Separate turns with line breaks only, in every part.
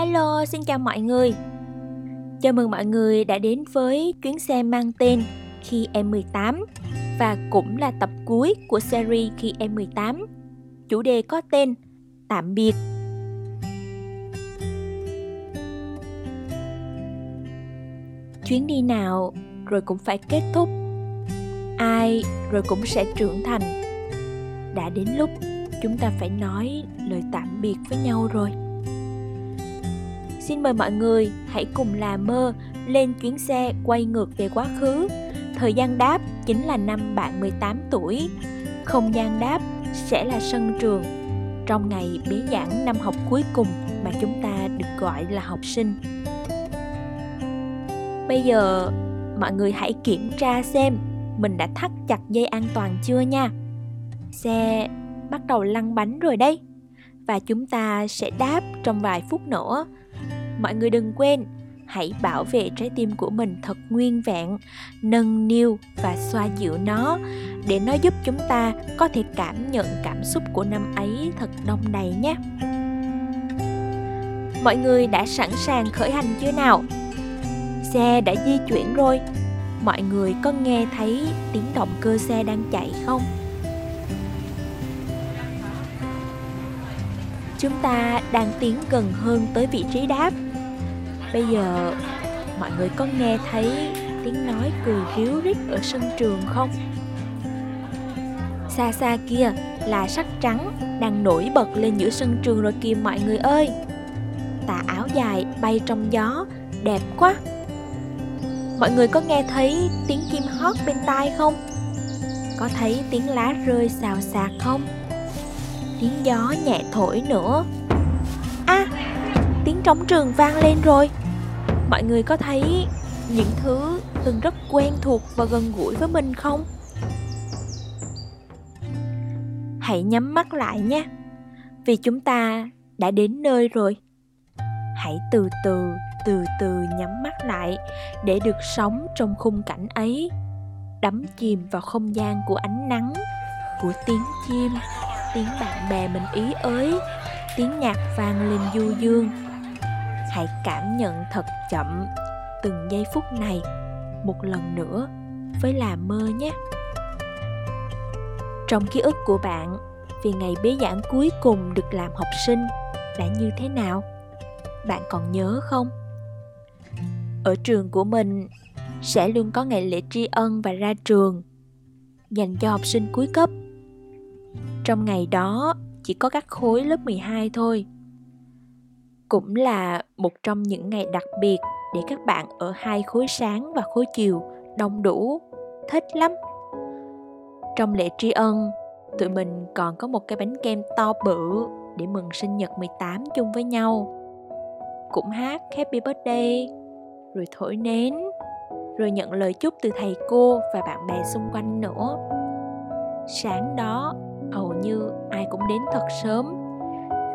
Hello, xin chào mọi người. Chào mừng mọi người đã đến với chuyến xe mang tên Khi em 18 và cũng là tập cuối của series Khi em 18. Chủ đề có tên Tạm biệt. Chuyến đi nào rồi cũng phải kết thúc. Ai rồi cũng sẽ trưởng thành. Đã đến lúc chúng ta phải nói lời tạm biệt với nhau rồi. Xin mời mọi người hãy cùng là mơ, lên chuyến xe quay ngược về quá khứ. Thời gian đáp chính là năm bạn 18 tuổi. Không gian đáp sẽ là sân trường trong ngày bế giảng năm học cuối cùng mà chúng ta được gọi là học sinh. Bây giờ, mọi người hãy kiểm tra xem mình đã thắt chặt dây an toàn chưa nha. Xe bắt đầu lăn bánh rồi đây Và chúng ta sẽ đáp trong vài phút nữa mọi người đừng quên, hãy bảo vệ trái tim của mình thật nguyên vẹn, nâng niu và xoa dịu nó. Để nó giúp chúng ta có thể cảm nhận cảm xúc của năm ấy thật đông đầy nhé. Mọi người đã sẵn sàng khởi hành chưa nào? Xe đã di chuyển rồi. Mọi người có nghe thấy tiếng động cơ xe đang chạy không? Chúng ta đang tiến gần hơn tới vị trí đáp. Bây giờ mọi người có nghe thấy tiếng nói cười ríu rít ở sân trường không? Xa xa kia là sắc trắng đang nổi bật lên giữa sân trường rồi kìa mọi người ơi Tà áo dài bay trong gió, đẹp quá Mọi người có nghe thấy tiếng chim hót bên tai không? Có thấy tiếng lá rơi xào xạc không? Tiếng gió nhẹ thổi nữa À, tiếng trống trường vang lên rồi mọi người có thấy những thứ từng rất quen thuộc và gần gũi với mình không? Hãy nhắm mắt lại nhé, vì chúng ta đã đến nơi rồi. Hãy từ từ từ từ nhắm mắt lại để được sống trong khung cảnh ấy, đắm chìm vào không gian của ánh nắng, của tiếng chim, tiếng bạn bè mình ý ới, tiếng nhạc vang lên du dương hãy cảm nhận thật chậm từng giây phút này một lần nữa với là mơ nhé. Trong ký ức của bạn, vì ngày bế giảng cuối cùng được làm học sinh đã như thế nào? Bạn còn nhớ không? Ở trường của mình sẽ luôn có ngày lễ tri ân và ra trường dành cho học sinh cuối cấp. Trong ngày đó, chỉ có các khối lớp 12 thôi cũng là một trong những ngày đặc biệt để các bạn ở hai khối sáng và khối chiều đông đủ. Thích lắm. Trong lễ tri ân, tụi mình còn có một cái bánh kem to bự để mừng sinh nhật 18 chung với nhau. Cũng hát happy birthday, rồi thổi nến, rồi nhận lời chúc từ thầy cô và bạn bè xung quanh nữa. Sáng đó, hầu như ai cũng đến thật sớm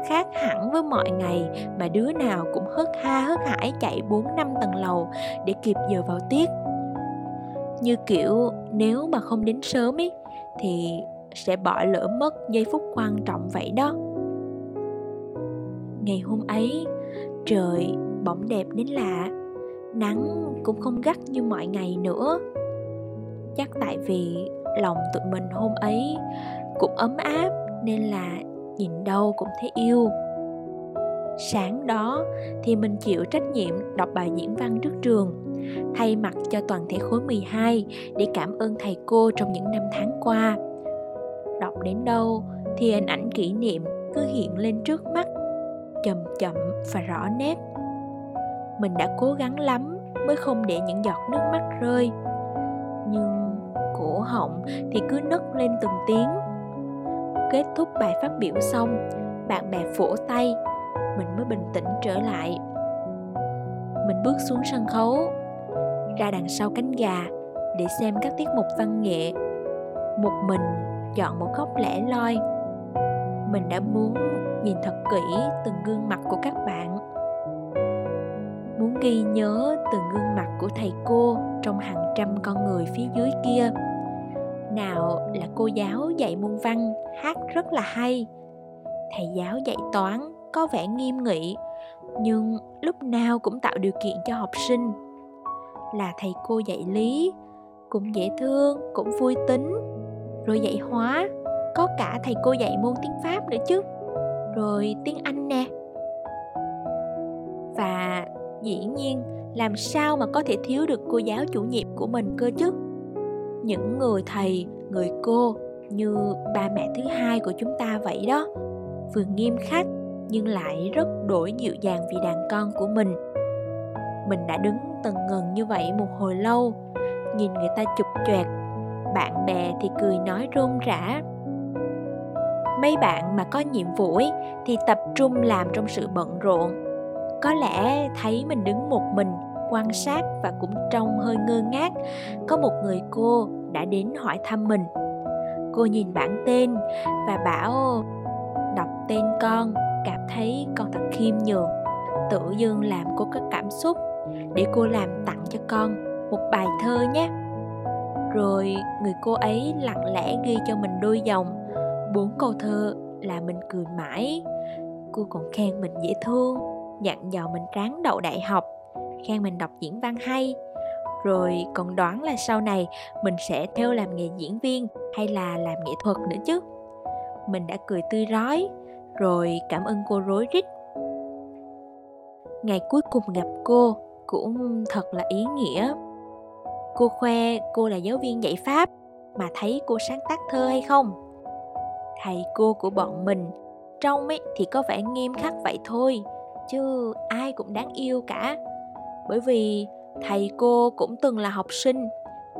khác hẳn với mọi ngày mà đứa nào cũng hớt ha hớt hải chạy 4 năm tầng lầu để kịp giờ vào tiết. Như kiểu nếu mà không đến sớm ý thì sẽ bỏ lỡ mất giây phút quan trọng vậy đó. Ngày hôm ấy, trời bỗng đẹp đến lạ, nắng cũng không gắt như mọi ngày nữa. Chắc tại vì lòng tụi mình hôm ấy cũng ấm áp nên là nhìn đâu cũng thấy yêu sáng đó thì mình chịu trách nhiệm đọc bài diễn văn trước trường thay mặt cho toàn thể khối 12 để cảm ơn thầy cô trong những năm tháng qua. Đọc đến đâu thì hình ảnh kỷ niệm cứ hiện lên trước mắt, chậm chậm và rõ nét. Mình đã cố gắng lắm mới không để những giọt nước mắt rơi. Nhưng cổ họng thì cứ nấc lên từng tiếng kết thúc bài phát biểu xong, bạn bè vỗ tay, mình mới bình tĩnh trở lại. Mình bước xuống sân khấu, ra đằng sau cánh gà để xem các tiết mục văn nghệ. Một mình chọn một góc lẻ loi. Mình đã muốn nhìn thật kỹ từng gương mặt của các bạn. Muốn ghi nhớ từng gương mặt của thầy cô trong hàng trăm con người phía dưới kia nào là cô giáo dạy môn văn, hát rất là hay. Thầy giáo dạy toán có vẻ nghiêm nghị, nhưng lúc nào cũng tạo điều kiện cho học sinh. Là thầy cô dạy lý, cũng dễ thương, cũng vui tính. Rồi dạy hóa, có cả thầy cô dạy môn tiếng pháp nữa chứ. Rồi tiếng anh nè. Và dĩ nhiên, làm sao mà có thể thiếu được cô giáo chủ nhiệm của mình cơ chứ? Những người thầy người cô như ba mẹ thứ hai của chúng ta vậy đó. Vừa nghiêm khắc nhưng lại rất đổi dịu dàng vì đàn con của mình. Mình đã đứng tần ngần như vậy một hồi lâu nhìn người ta chụp choẹt bạn bè thì cười nói rôm rã. Mấy bạn mà có nhiệm vụ ấy, thì tập trung làm trong sự bận rộn. Có lẽ thấy mình đứng một mình quan sát và cũng trông hơi ngơ ngác, có một người cô đã đến hỏi thăm mình. Cô nhìn bảng tên và bảo, đọc tên con, cảm thấy con thật khiêm nhường. Tự dưng làm cô có cảm xúc, để cô làm tặng cho con một bài thơ nhé. Rồi người cô ấy lặng lẽ ghi cho mình đôi dòng, bốn câu thơ là mình cười mãi. Cô còn khen mình dễ thương, dặn dò mình ráng đậu đại học khen mình đọc diễn văn hay. Rồi còn đoán là sau này mình sẽ theo làm nghề diễn viên hay là làm nghệ thuật nữa chứ. Mình đã cười tươi rói, rồi cảm ơn cô rối rít. Ngày cuối cùng gặp cô cũng thật là ý nghĩa. Cô khoe cô là giáo viên dạy pháp mà thấy cô sáng tác thơ hay không? Thầy cô của bọn mình trông ấy thì có vẻ nghiêm khắc vậy thôi, chứ ai cũng đáng yêu cả bởi vì thầy cô cũng từng là học sinh,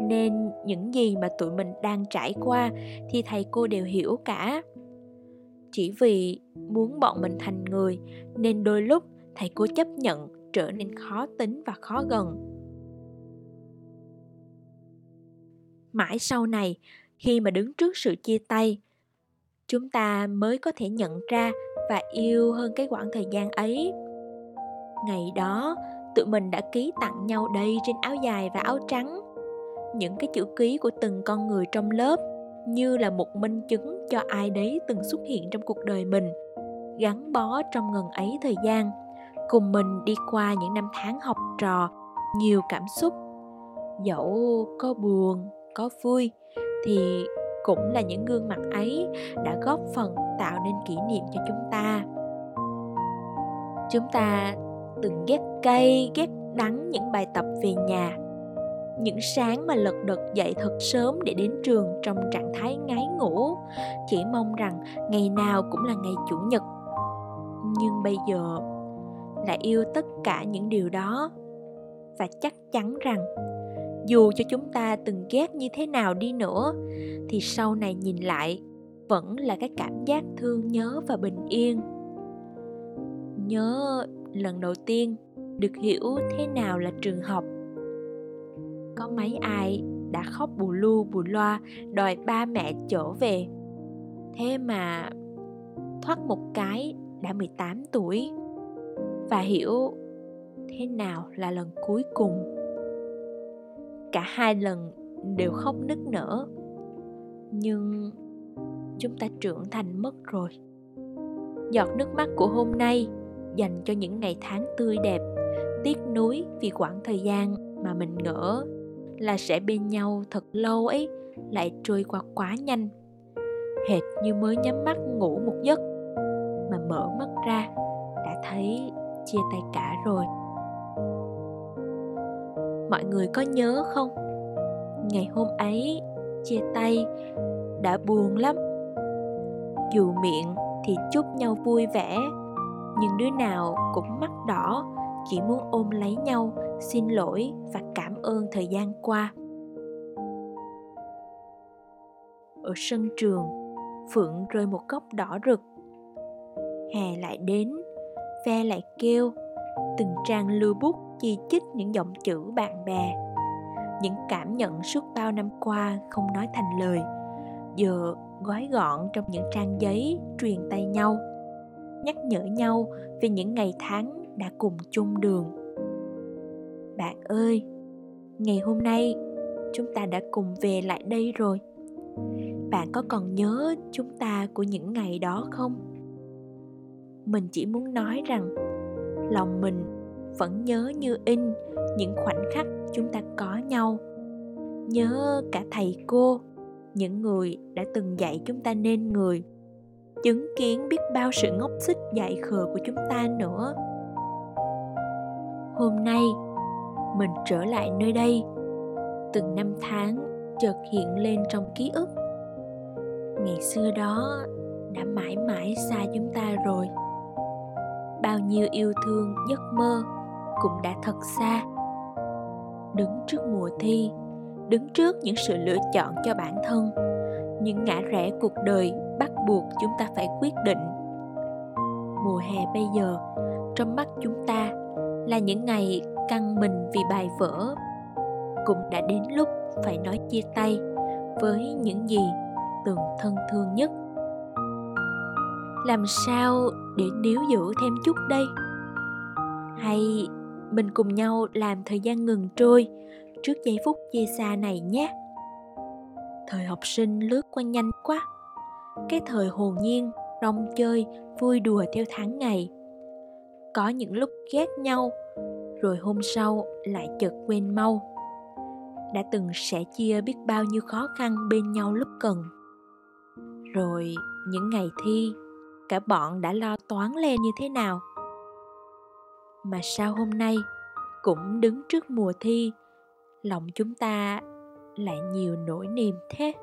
nên những gì mà tụi mình đang trải qua thì thầy cô đều hiểu cả. Chỉ vì muốn bọn mình thành người, nên đôi lúc thầy cô chấp nhận trở nên khó tính và khó gần. Mãi sau này, khi mà đứng trước sự chia tay, chúng ta mới có thể nhận ra và yêu hơn cái quãng thời gian ấy. Ngày đó tụi mình đã ký tặng nhau đây trên áo dài và áo trắng. Những cái chữ ký của từng con người trong lớp, như là một minh chứng cho ai đấy từng xuất hiện trong cuộc đời mình, gắn bó trong ngần ấy thời gian, cùng mình đi qua những năm tháng học trò, nhiều cảm xúc. Dẫu có buồn, có vui, thì cũng là những gương mặt ấy đã góp phần tạo nên kỷ niệm cho chúng ta. Chúng ta từng ghét cay ghét đắng những bài tập về nhà. Những sáng mà lật đật dậy thật sớm để đến trường trong trạng thái ngái ngủ, chỉ mong rằng ngày nào cũng là ngày chủ nhật. Nhưng bây giờ, lại yêu tất cả những điều đó. Và chắc chắn rằng, dù cho chúng ta từng ghét như thế nào đi nữa, thì sau này nhìn lại, vẫn là cái cảm giác thương nhớ và bình yên nhớ lần đầu tiên được hiểu thế nào là trường học. Có mấy ai đã khóc bù lu bù loa đòi ba mẹ trở về. Thế mà thoát một cái đã 18 tuổi và hiểu thế nào là lần cuối cùng. Cả hai lần đều khóc nức nở, nhưng chúng ta trưởng thành mất rồi. Giọt nước mắt của hôm nay dành cho những ngày tháng tươi đẹp, tiếc nuối vì quãng thời gian mà mình ngỡ, là sẽ bên nhau thật lâu ấy, lại trôi qua quá nhanh. Hệt như mới nhắm mắt ngủ một giấc mà mở mắt ra, đã thấy chia tay cả rồi. Mọi người có nhớ không? Ngày hôm ấy, chia tay đã buồn lắm. Dù miệng thì chúc nhau vui vẻ nhưng đứa nào cũng mắt đỏ, chỉ muốn ôm lấy nhau, xin lỗi và cảm ơn thời gian qua. Ở sân trường, phượng rơi một góc đỏ rực. Hè lại đến, ve lại kêu, từng trang lưu bút chi chích những dòng chữ bạn bè. Những cảm nhận suốt bao năm qua không nói thành lời, giờ gói gọn trong những trang giấy truyền tay nhau nhắc nhở nhau về những ngày tháng đã cùng chung đường. Bạn ơi, ngày hôm nay chúng ta đã cùng về lại đây rồi. Bạn có còn nhớ chúng ta của những ngày đó không? Mình chỉ muốn nói rằng, lòng mình vẫn nhớ như in những khoảnh khắc chúng ta có nhau. Nhớ cả thầy cô, những người đã từng dạy chúng ta nên người chứng kiến biết bao sự ngốc xích dại khờ của chúng ta nữa. Hôm nay, mình trở lại nơi đây. Từng năm tháng chợt hiện lên trong ký ức. Ngày xưa đó đã mãi mãi xa chúng ta rồi. Bao nhiêu yêu thương, giấc mơ cũng đã thật xa. Đứng trước mùa thi, đứng trước những sự lựa chọn cho bản thân, những ngã rẽ cuộc đời buộc chúng ta phải quyết định. Mùa hè bây giờ, trong mắt chúng ta là những ngày căng mình vì bài vở. Cũng đã đến lúc phải nói chia tay với những gì từng thân thương nhất. Làm sao để níu giữ thêm chút đây? Hay mình cùng nhau làm thời gian ngừng trôi trước giây phút chia xa này nhé? Thời học sinh lướt qua nhanh quá cái thời hồn nhiên, rong chơi, vui đùa theo tháng ngày. Có những lúc ghét nhau, rồi hôm sau lại chợt quên mau. Đã từng sẻ chia biết bao nhiêu khó khăn bên nhau lúc cần. Rồi những ngày thi, cả bọn đã lo toán lên như thế nào? Mà sao hôm nay cũng đứng trước mùa thi, lòng chúng ta lại nhiều nỗi niềm thế?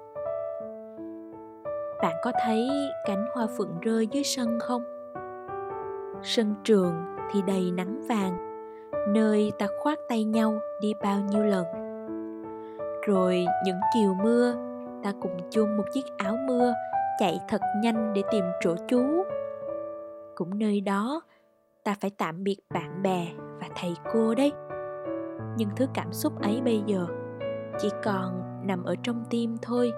Bạn có thấy cánh hoa phượng rơi dưới sân không? Sân trường thì đầy nắng vàng, nơi ta khoác tay nhau đi bao nhiêu lần. Rồi những chiều mưa, ta cùng chung một chiếc áo mưa, chạy thật nhanh để tìm chỗ trú. Cũng nơi đó, ta phải tạm biệt bạn bè và thầy cô đấy. Nhưng thứ cảm xúc ấy bây giờ chỉ còn nằm ở trong tim thôi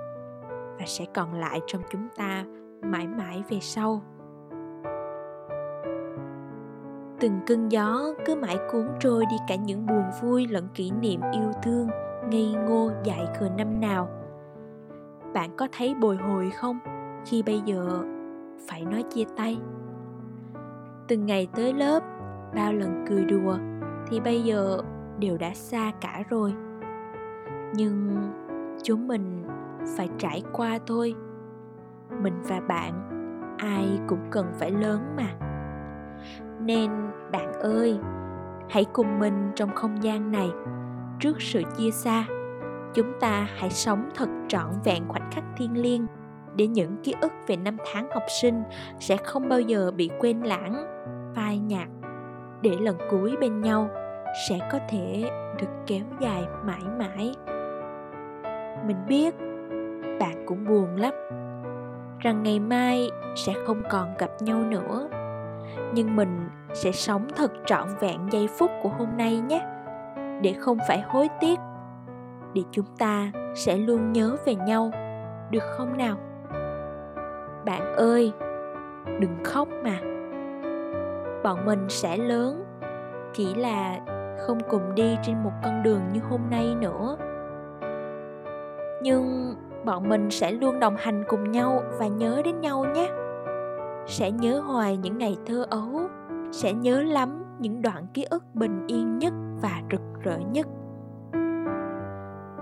và sẽ còn lại trong chúng ta mãi mãi về sau. Từng cơn gió cứ mãi cuốn trôi đi cả những buồn vui lẫn kỷ niệm yêu thương, ngây ngô dại khờ năm nào. Bạn có thấy bồi hồi không khi bây giờ phải nói chia tay? Từng ngày tới lớp, bao lần cười đùa thì bây giờ đều đã xa cả rồi. Nhưng chúng mình phải trải qua thôi. Mình và bạn, ai cũng cần phải lớn mà. Nên bạn ơi, hãy cùng mình trong không gian này. Trước sự chia xa, chúng ta hãy sống thật trọn vẹn khoảnh khắc thiêng liêng để những ký ức về năm tháng học sinh sẽ không bao giờ bị quên lãng, phai nhạt, để lần cuối bên nhau sẽ có thể được kéo dài mãi mãi. Mình biết bạn cũng buồn lắm. Rằng ngày mai sẽ không còn gặp nhau nữa. Nhưng mình sẽ sống thật trọn vẹn giây phút của hôm nay nhé. Để không phải hối tiếc, để chúng ta sẽ luôn nhớ về nhau, được không nào? Bạn ơi, đừng khóc mà. Bọn mình sẽ lớn, chỉ là không cùng đi trên một con đường như hôm nay nữa. Nhưng bọn mình sẽ luôn đồng hành cùng nhau và nhớ đến nhau nhé. Sẽ nhớ hoài những ngày thơ ấu, sẽ nhớ lắm những đoạn ký ức bình yên nhất và rực rỡ nhất.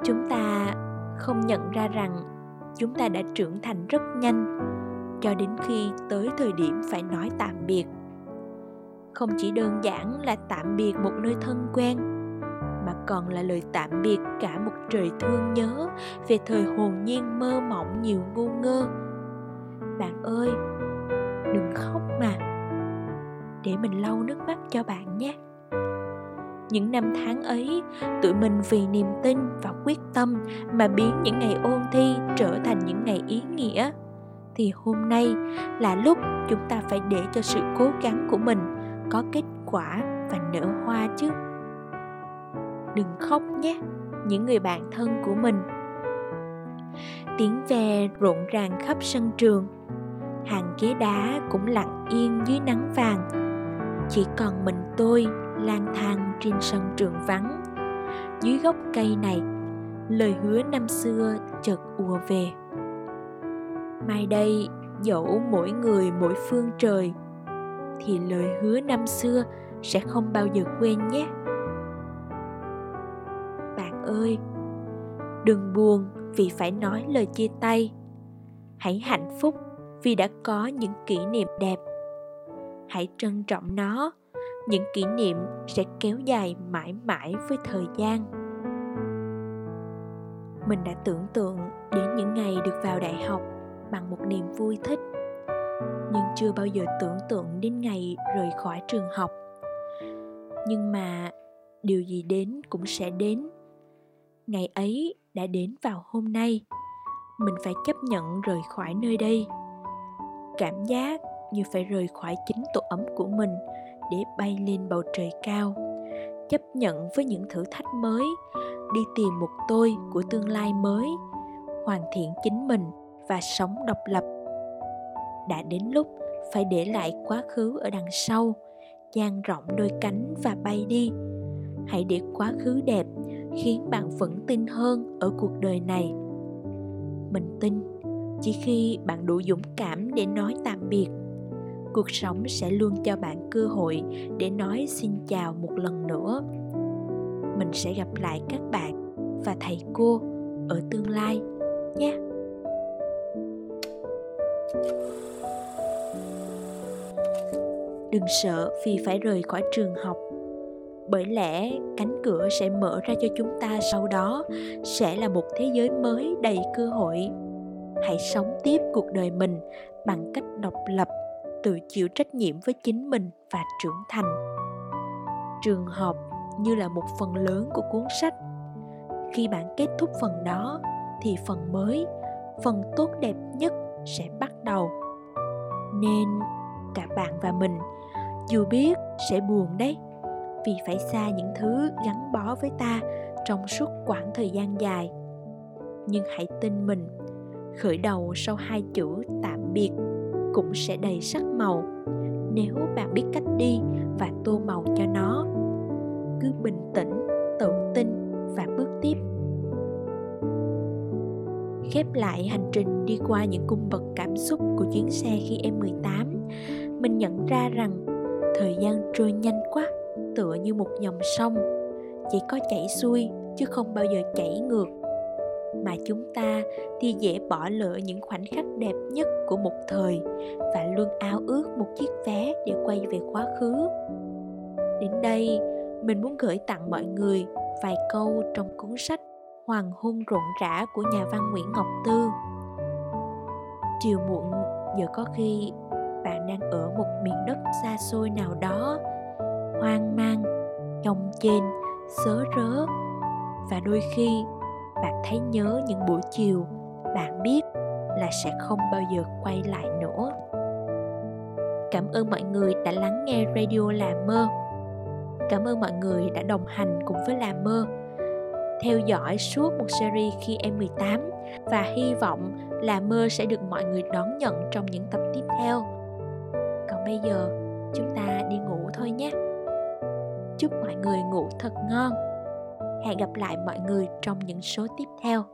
Chúng ta không nhận ra rằng chúng ta đã trưởng thành rất nhanh, cho đến khi tới thời điểm phải nói tạm biệt. Không chỉ đơn giản là tạm biệt một nơi thân quen mà còn là lời tạm biệt cả một trời thương nhớ về thời hồn nhiên mơ mộng nhiều ngu ngơ. Bạn ơi, đừng khóc mà. Để mình lau nước mắt cho bạn nhé. Những năm tháng ấy, tụi mình vì niềm tin và quyết tâm mà biến những ngày ôn thi trở thành những ngày ý nghĩa. Thì hôm nay là lúc chúng ta phải để cho sự cố gắng của mình có kết quả và nở hoa chứ đừng khóc nhé, những người bạn thân của mình. Tiếng ve rộn ràng khắp sân trường. Hàng ghế đá cũng lặng yên dưới nắng vàng. Chỉ còn mình tôi lang thang trên sân trường vắng. Dưới gốc cây này, lời hứa năm xưa chợt ùa về. Mai đây, dẫu mỗi người mỗi phương trời, thì lời hứa năm xưa sẽ không bao giờ quên nhé ơi. Đừng buồn vì phải nói lời chia tay. Hãy hạnh phúc vì đã có những kỷ niệm đẹp. Hãy trân trọng nó. Những kỷ niệm sẽ kéo dài mãi mãi với thời gian. Mình đã tưởng tượng đến những ngày được vào đại học bằng một niềm vui thích, nhưng chưa bao giờ tưởng tượng đến ngày rời khỏi trường học. Nhưng mà điều gì đến cũng sẽ đến ngày ấy đã đến vào hôm nay. Mình phải chấp nhận rời khỏi nơi đây. Cảm giác như phải rời khỏi chính tổ ấm của mình để bay lên bầu trời cao. Chấp nhận với những thử thách mới, đi tìm một tôi của tương lai mới, hoàn thiện chính mình và sống độc lập. Đã đến lúc phải để lại quá khứ ở đằng sau, dang rộng đôi cánh và bay đi. Hãy để quá khứ đẹp khiến bạn vững tin hơn ở cuộc đời này. Mình tin, chỉ khi bạn đủ dũng cảm để nói tạm biệt, cuộc sống sẽ luôn cho bạn cơ hội để nói xin chào một lần nữa. Mình sẽ gặp lại các bạn và thầy cô ở tương lai nhé. Đừng sợ vì phải rời khỏi trường học bởi lẽ cánh cửa sẽ mở ra cho chúng ta sau đó, sẽ là một thế giới mới đầy cơ hội. Hãy sống tiếp cuộc đời mình bằng cách độc lập, tự chịu trách nhiệm với chính mình và trưởng thành. Trường học như là một phần lớn của cuốn sách. Khi bạn kết thúc phần đó, thì phần mới, phần tốt đẹp nhất sẽ bắt đầu. Nên cả bạn và mình, dù biết sẽ buồn đấy vì phải xa những thứ gắn bó với ta trong suốt quãng thời gian dài. Nhưng hãy tin mình khởi đầu sau hai chữ tạm biệt cũng sẽ đầy sắc màu nếu bạn biết cách đi và tô màu cho nó. Cứ bình tĩnh tự tin và bước tiếp. Khép lại hành trình đi qua những cung bậc cảm xúc của chuyến xe khi em 18, mình nhận ra rằng thời gian trôi nhanh như một dòng sông, chỉ có chảy xuôi chứ không bao giờ chảy ngược mà chúng ta thì dễ bỏ lỡ những khoảnh khắc đẹp nhất của một thời và luôn ao ước một chiếc vé để quay về quá khứ đến đây mình muốn gửi tặng mọi người vài câu trong cuốn sách Hoàng hôn rộn rã của nhà văn Nguyễn Ngọc Tư. Chiều muộn giờ có khi bạn đang ở một miền đất xa xôi nào đó, hoang mang, chồng chênh, sớ rớ và đôi khi bạn thấy nhớ những buổi chiều bạn biết là sẽ không bao giờ quay lại nữa cảm ơn mọi người đã lắng nghe radio là mơ cảm ơn mọi người đã đồng hành cùng với là mơ theo dõi suốt một series khi em 18 và hy vọng là mơ sẽ được mọi người đón nhận trong những tập tiếp theo. Còn bây giờ, chúng ta đi ngủ thôi nhé. Chúc mọi người ngủ thật ngon. Hẹn gặp lại mọi người trong những số tiếp theo.